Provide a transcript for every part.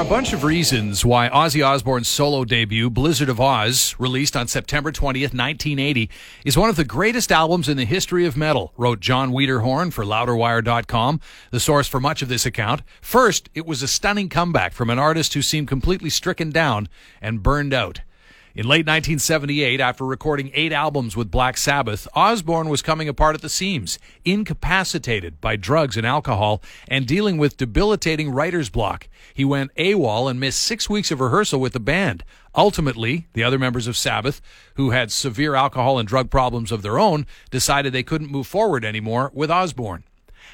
a bunch of reasons why Ozzy Osbourne's solo debut, Blizzard of Ozz, released on September 20th, 1980, is one of the greatest albums in the history of metal, wrote John Wiederhorn for Loudwire.com, the source for much of this account. First, it was a stunning comeback from an artist who seemed completely stricken down and burned out. In late 1978, after recording eight albums with Black Sabbath, Osbourne was coming apart at the seams, incapacitated by drugs and alcohol, and dealing with debilitating writer's block. He went AWOL and missed six weeks of rehearsal with the band. Ultimately, the other members of Sabbath, who had severe alcohol and drug problems of their own, decided they couldn't move forward anymore with Osbourne.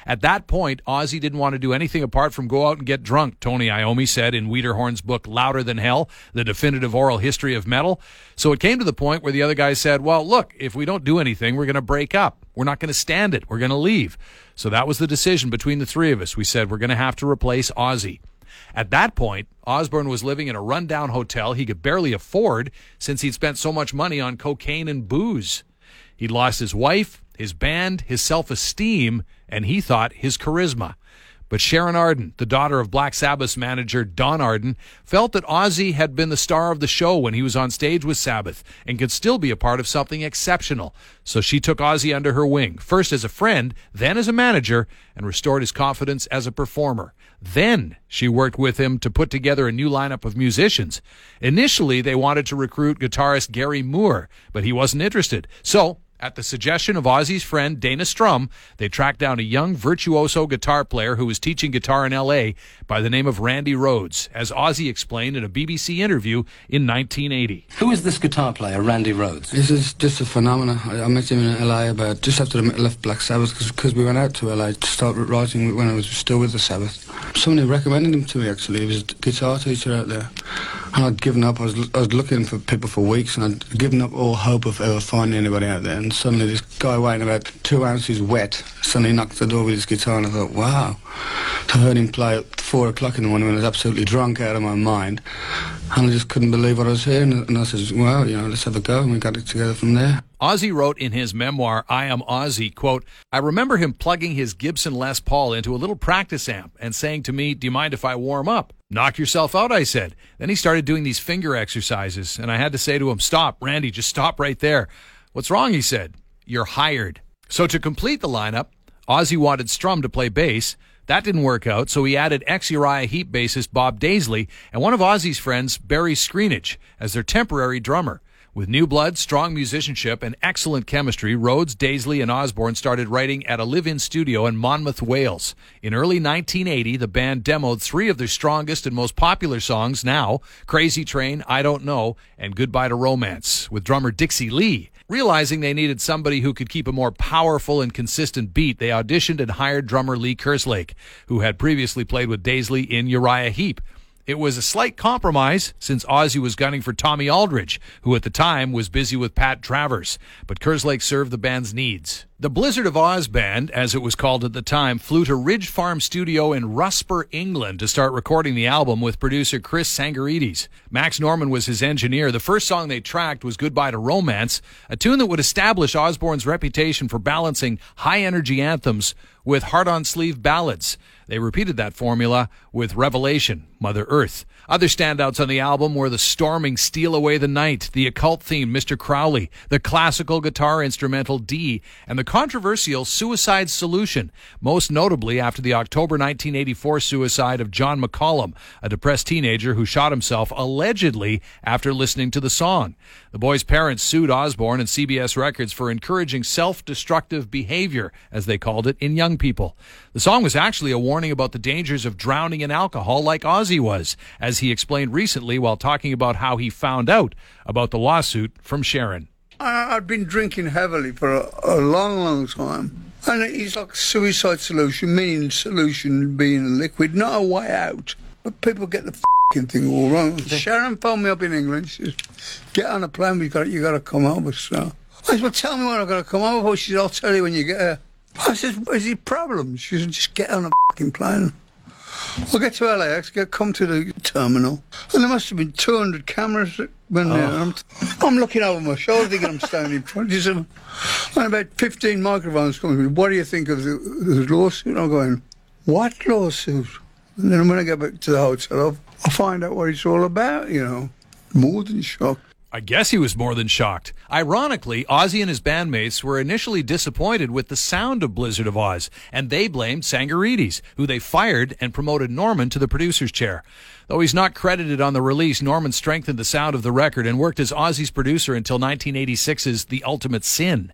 At that point, Ozzy didn't want to do anything apart from go out and get drunk, Tony Iommi said in Wiederhorn's book Louder Than Hell, The Definitive Oral History of Metal. So it came to the point where the other guys said, well, look, if we don't do anything, we're going to break up. We're not going to stand it. We're going to leave. So that was the decision between the three of us. We said, we're going to have to replace Ozzy. At that point, Osbourne was living in a rundown hotel he could barely afford since he'd spent so much money on cocaine and booze. He'd lost his wife, his band, his self esteem, and he thought his charisma. But Sharon Arden, the daughter of Black Sabbath's manager Don Arden, felt that Ozzy had been the star of the show when he was on stage with Sabbath and could still be a part of something exceptional. So she took Ozzy under her wing, first as a friend, then as a manager, and restored his confidence as a performer. Then she worked with him to put together a new lineup of musicians. Initially, they wanted to recruit guitarist Gary Moore, but he wasn't interested. So at the suggestion of Ozzy's friend Dana Strum, they tracked down a young virtuoso guitar player who was teaching guitar in L.A. by the name of Randy Rhoads, as Ozzy explained in a BBC interview in 1980. Who is this guitar player, Randy Rhoads? This is just a phenomenon. I, I met him in L.A. about just after I left Black Sabbath because we went out to L.A. to start writing when I was still with the Sabbath. Somebody recommended him to me actually. He was a guitar teacher out there. And I'd given up. I was, I was looking for people for weeks, and I'd given up all hope of ever finding anybody out there. And suddenly, this guy weighing about two ounces wet suddenly knocked the door with his guitar, and I thought, wow. I heard him play four o'clock in the morning when I was absolutely drunk out of my mind, and I just couldn't believe what I was hearing. And I said, well, you know, let's have a go, and we got it together from there. Ozzy wrote in his memoir, I Am Ozzy, quote, I remember him plugging his Gibson Les Paul into a little practice amp and saying to me, Do you mind if I warm up? Knock yourself out, I said. Then he started doing these finger exercises, and I had to say to him, Stop, Randy, just stop right there. What's wrong? He said. You're hired. So to complete the lineup, Ozzy wanted Strum to play bass. That didn't work out, so he added ex Uriah Heep bassist Bob Daisley and one of Ozzy's friends, Barry Screnage, as their temporary drummer. With new blood, strong musicianship, and excellent chemistry, Rhoads, Daisley, and Osbourne started writing at a live-in studio in Monmouth, Wales. In early 1980, the band demoed three of their strongest and most popular songs now, Crazy Train, I Don't Know, and Goodbye to Romance, with drummer Dixie Lee. Realizing they needed somebody who could keep a more powerful and consistent beat, they auditioned and hired drummer Lee Kerslake, who had previously played with Daisley in Uriah Heep. It was a slight compromise since Ozzy was gunning for Tommy Aldridge, who at the time was busy with Pat Travers, but Kerslake served the band's needs. The Blizzard of Ozz band, as it was called at the time, flew to Ridge Farm Studio in Rusper, England to start recording the album with producer Chris Tsangarides. Max Norman was his engineer. The first song they tracked was Goodbye to Romance, a tune that would establish Osbourne's reputation for balancing high energy anthems with heart on sleeve ballads. They repeated that formula with Revelation, Mother Earth. Other standouts on the album were the storming Steal Away the Night, the occult theme Mr. Crowley, the classical guitar instrumental Dee, and the controversial Suicide Solution, most notably after the October 1984 suicide of John McCollum, a depressed teenager who shot himself allegedly after listening to the song. The boy's parents sued Osbourne and CBS Records for encouraging self-destructive behavior, as they called it, in young people. The song was actually a warning about the dangers of drowning in alcohol like Ozzy was, as he explained recently while talking about how he found out about the lawsuit from Sharon. I, I'd been drinking heavily for a, a long, long time. And it's like suicide solution, meaning solution being a liquid, not a way out. But people get the fucking thing all wrong. Sharon phoned me up in England. She says, "Get on a plane. You got you got to come over." So I said, "Well, tell me when I've got to come over." She said, "I'll tell you when you get here." I said, "What's your problem?" She said, "Just get on a fucking plane." I'll get to LAX, get come to the terminal, and there must have been 200 cameras that went there. Oh. I'm, I'm looking over my shoulder thinking I'm standing in front of them. And about 15 microphones coming. What do you think of the, the lawsuit? I'm going, what lawsuit? Then when I go back to the hotel, I'll find out what it's all about, you know. More than shocked. I guess he was more than shocked. Ironically, Ozzy and his bandmates were initially disappointed with the sound of Blizzard of Ozz, and they blamed Tsangarides, who they fired and promoted Norman to the producer's chair. Though he's not credited on the release, Norman strengthened the sound of the record and worked as Ozzy's producer until 1986's The Ultimate Sin.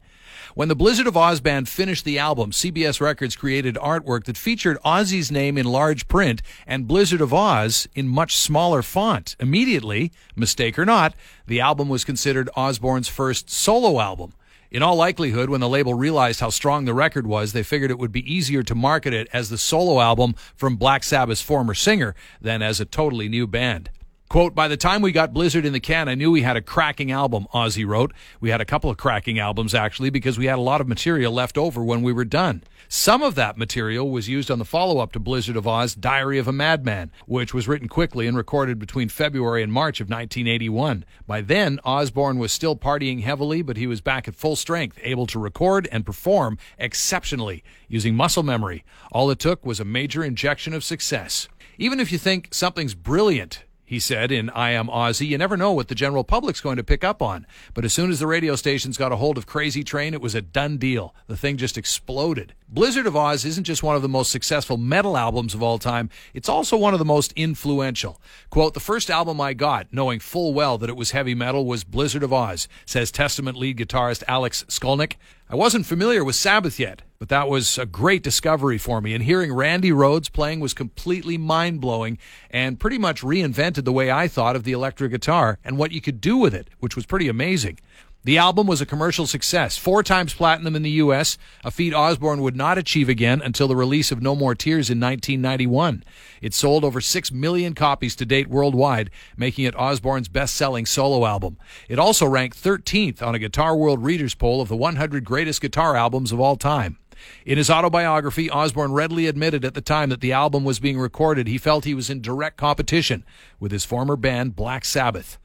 When the Blizzard of Ozz band finished the album, CBS Records created artwork that featured Ozzy's name in large print and Blizzard of Ozz in much smaller font. Immediately, mistake or not, the album was considered Osbourne's first solo album. In all likelihood, when the label realized how strong the record was, they figured it would be easier to market it as the solo album from Black Sabbath's former singer than as a totally new band. Quote, by the time we got Blizzard in the can, I knew we had a cracking album, Ozzy wrote. We had a couple of cracking albums, actually, because we had a lot of material left over when we were done. Some of that material was used on the follow up to Blizzard of Ozz, Diary of a Madman, which was written quickly and recorded between February and March of 1981. By then, Osbourne was still partying heavily, but he was back at full strength, able to record and perform exceptionally using muscle memory. All it took was a major injection of success. Even if you think something's brilliant, he said in I Am Ozzy, you never know what the general public's going to pick up on. But as soon as the radio stations got a hold of Crazy Train, it was a done deal. The thing just exploded. Blizzard of Ozz isn't just one of the most successful metal albums of all time, it's also one of the most influential. Quote, the first album I got, knowing full well that it was heavy metal, was Blizzard of Ozz, says Testament lead guitarist Alex Skolnick. I wasn't familiar with Sabbath yet, but that was a great discovery for me. And hearing Randy Rhoads playing was completely mind blowing and pretty much reinvented the way I thought of the electric guitar and what you could do with it, which was pretty amazing. The album was a commercial success, four times platinum in the U.S., a feat Osbourne would not achieve again until the release of No More Tears in 1991. It sold over 6 million copies to date worldwide, making it Osbourne's best selling solo album. It also ranked 13th on a Guitar World Readers poll of the 100 greatest guitar albums of all time. In his autobiography, Osbourne readily admitted at the time that the album was being recorded, he felt he was in direct competition with his former band, Black Sabbath.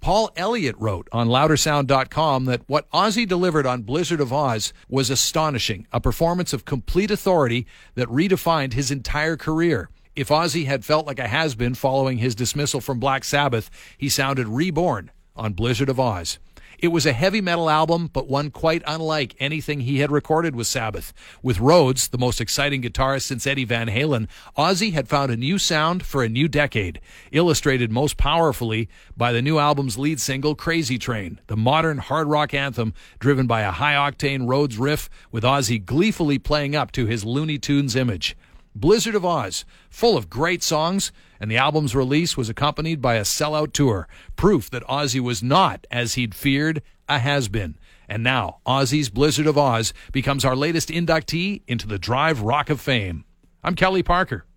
Paul Elliott wrote on loudersound.com that what Ozzy delivered on Blizzard of Ozz was astonishing, a performance of complete authority that redefined his entire career. If Ozzy had felt like a has been following his dismissal from Black Sabbath, he sounded reborn on Blizzard of Ozz. It was a heavy metal album, but one quite unlike anything he had recorded with Sabbath. With Rhoads, the most exciting guitarist since Eddie Van Halen, Ozzy had found a new sound for a new decade, illustrated most powerfully by the new album's lead single, Crazy Train, the modern hard rock anthem driven by a high octane Rhoads riff with Ozzy gleefully playing up to his Looney Tunes image. Blizzard of Ozz, full of great songs, and the album's release was accompanied by a sellout tour, proof that Ozzy was not, as he'd feared, a has been. And now, Ozzy's Blizzard of Ozz becomes our latest inductee into the Drive Rock of Fame. I'm Kelly Parker.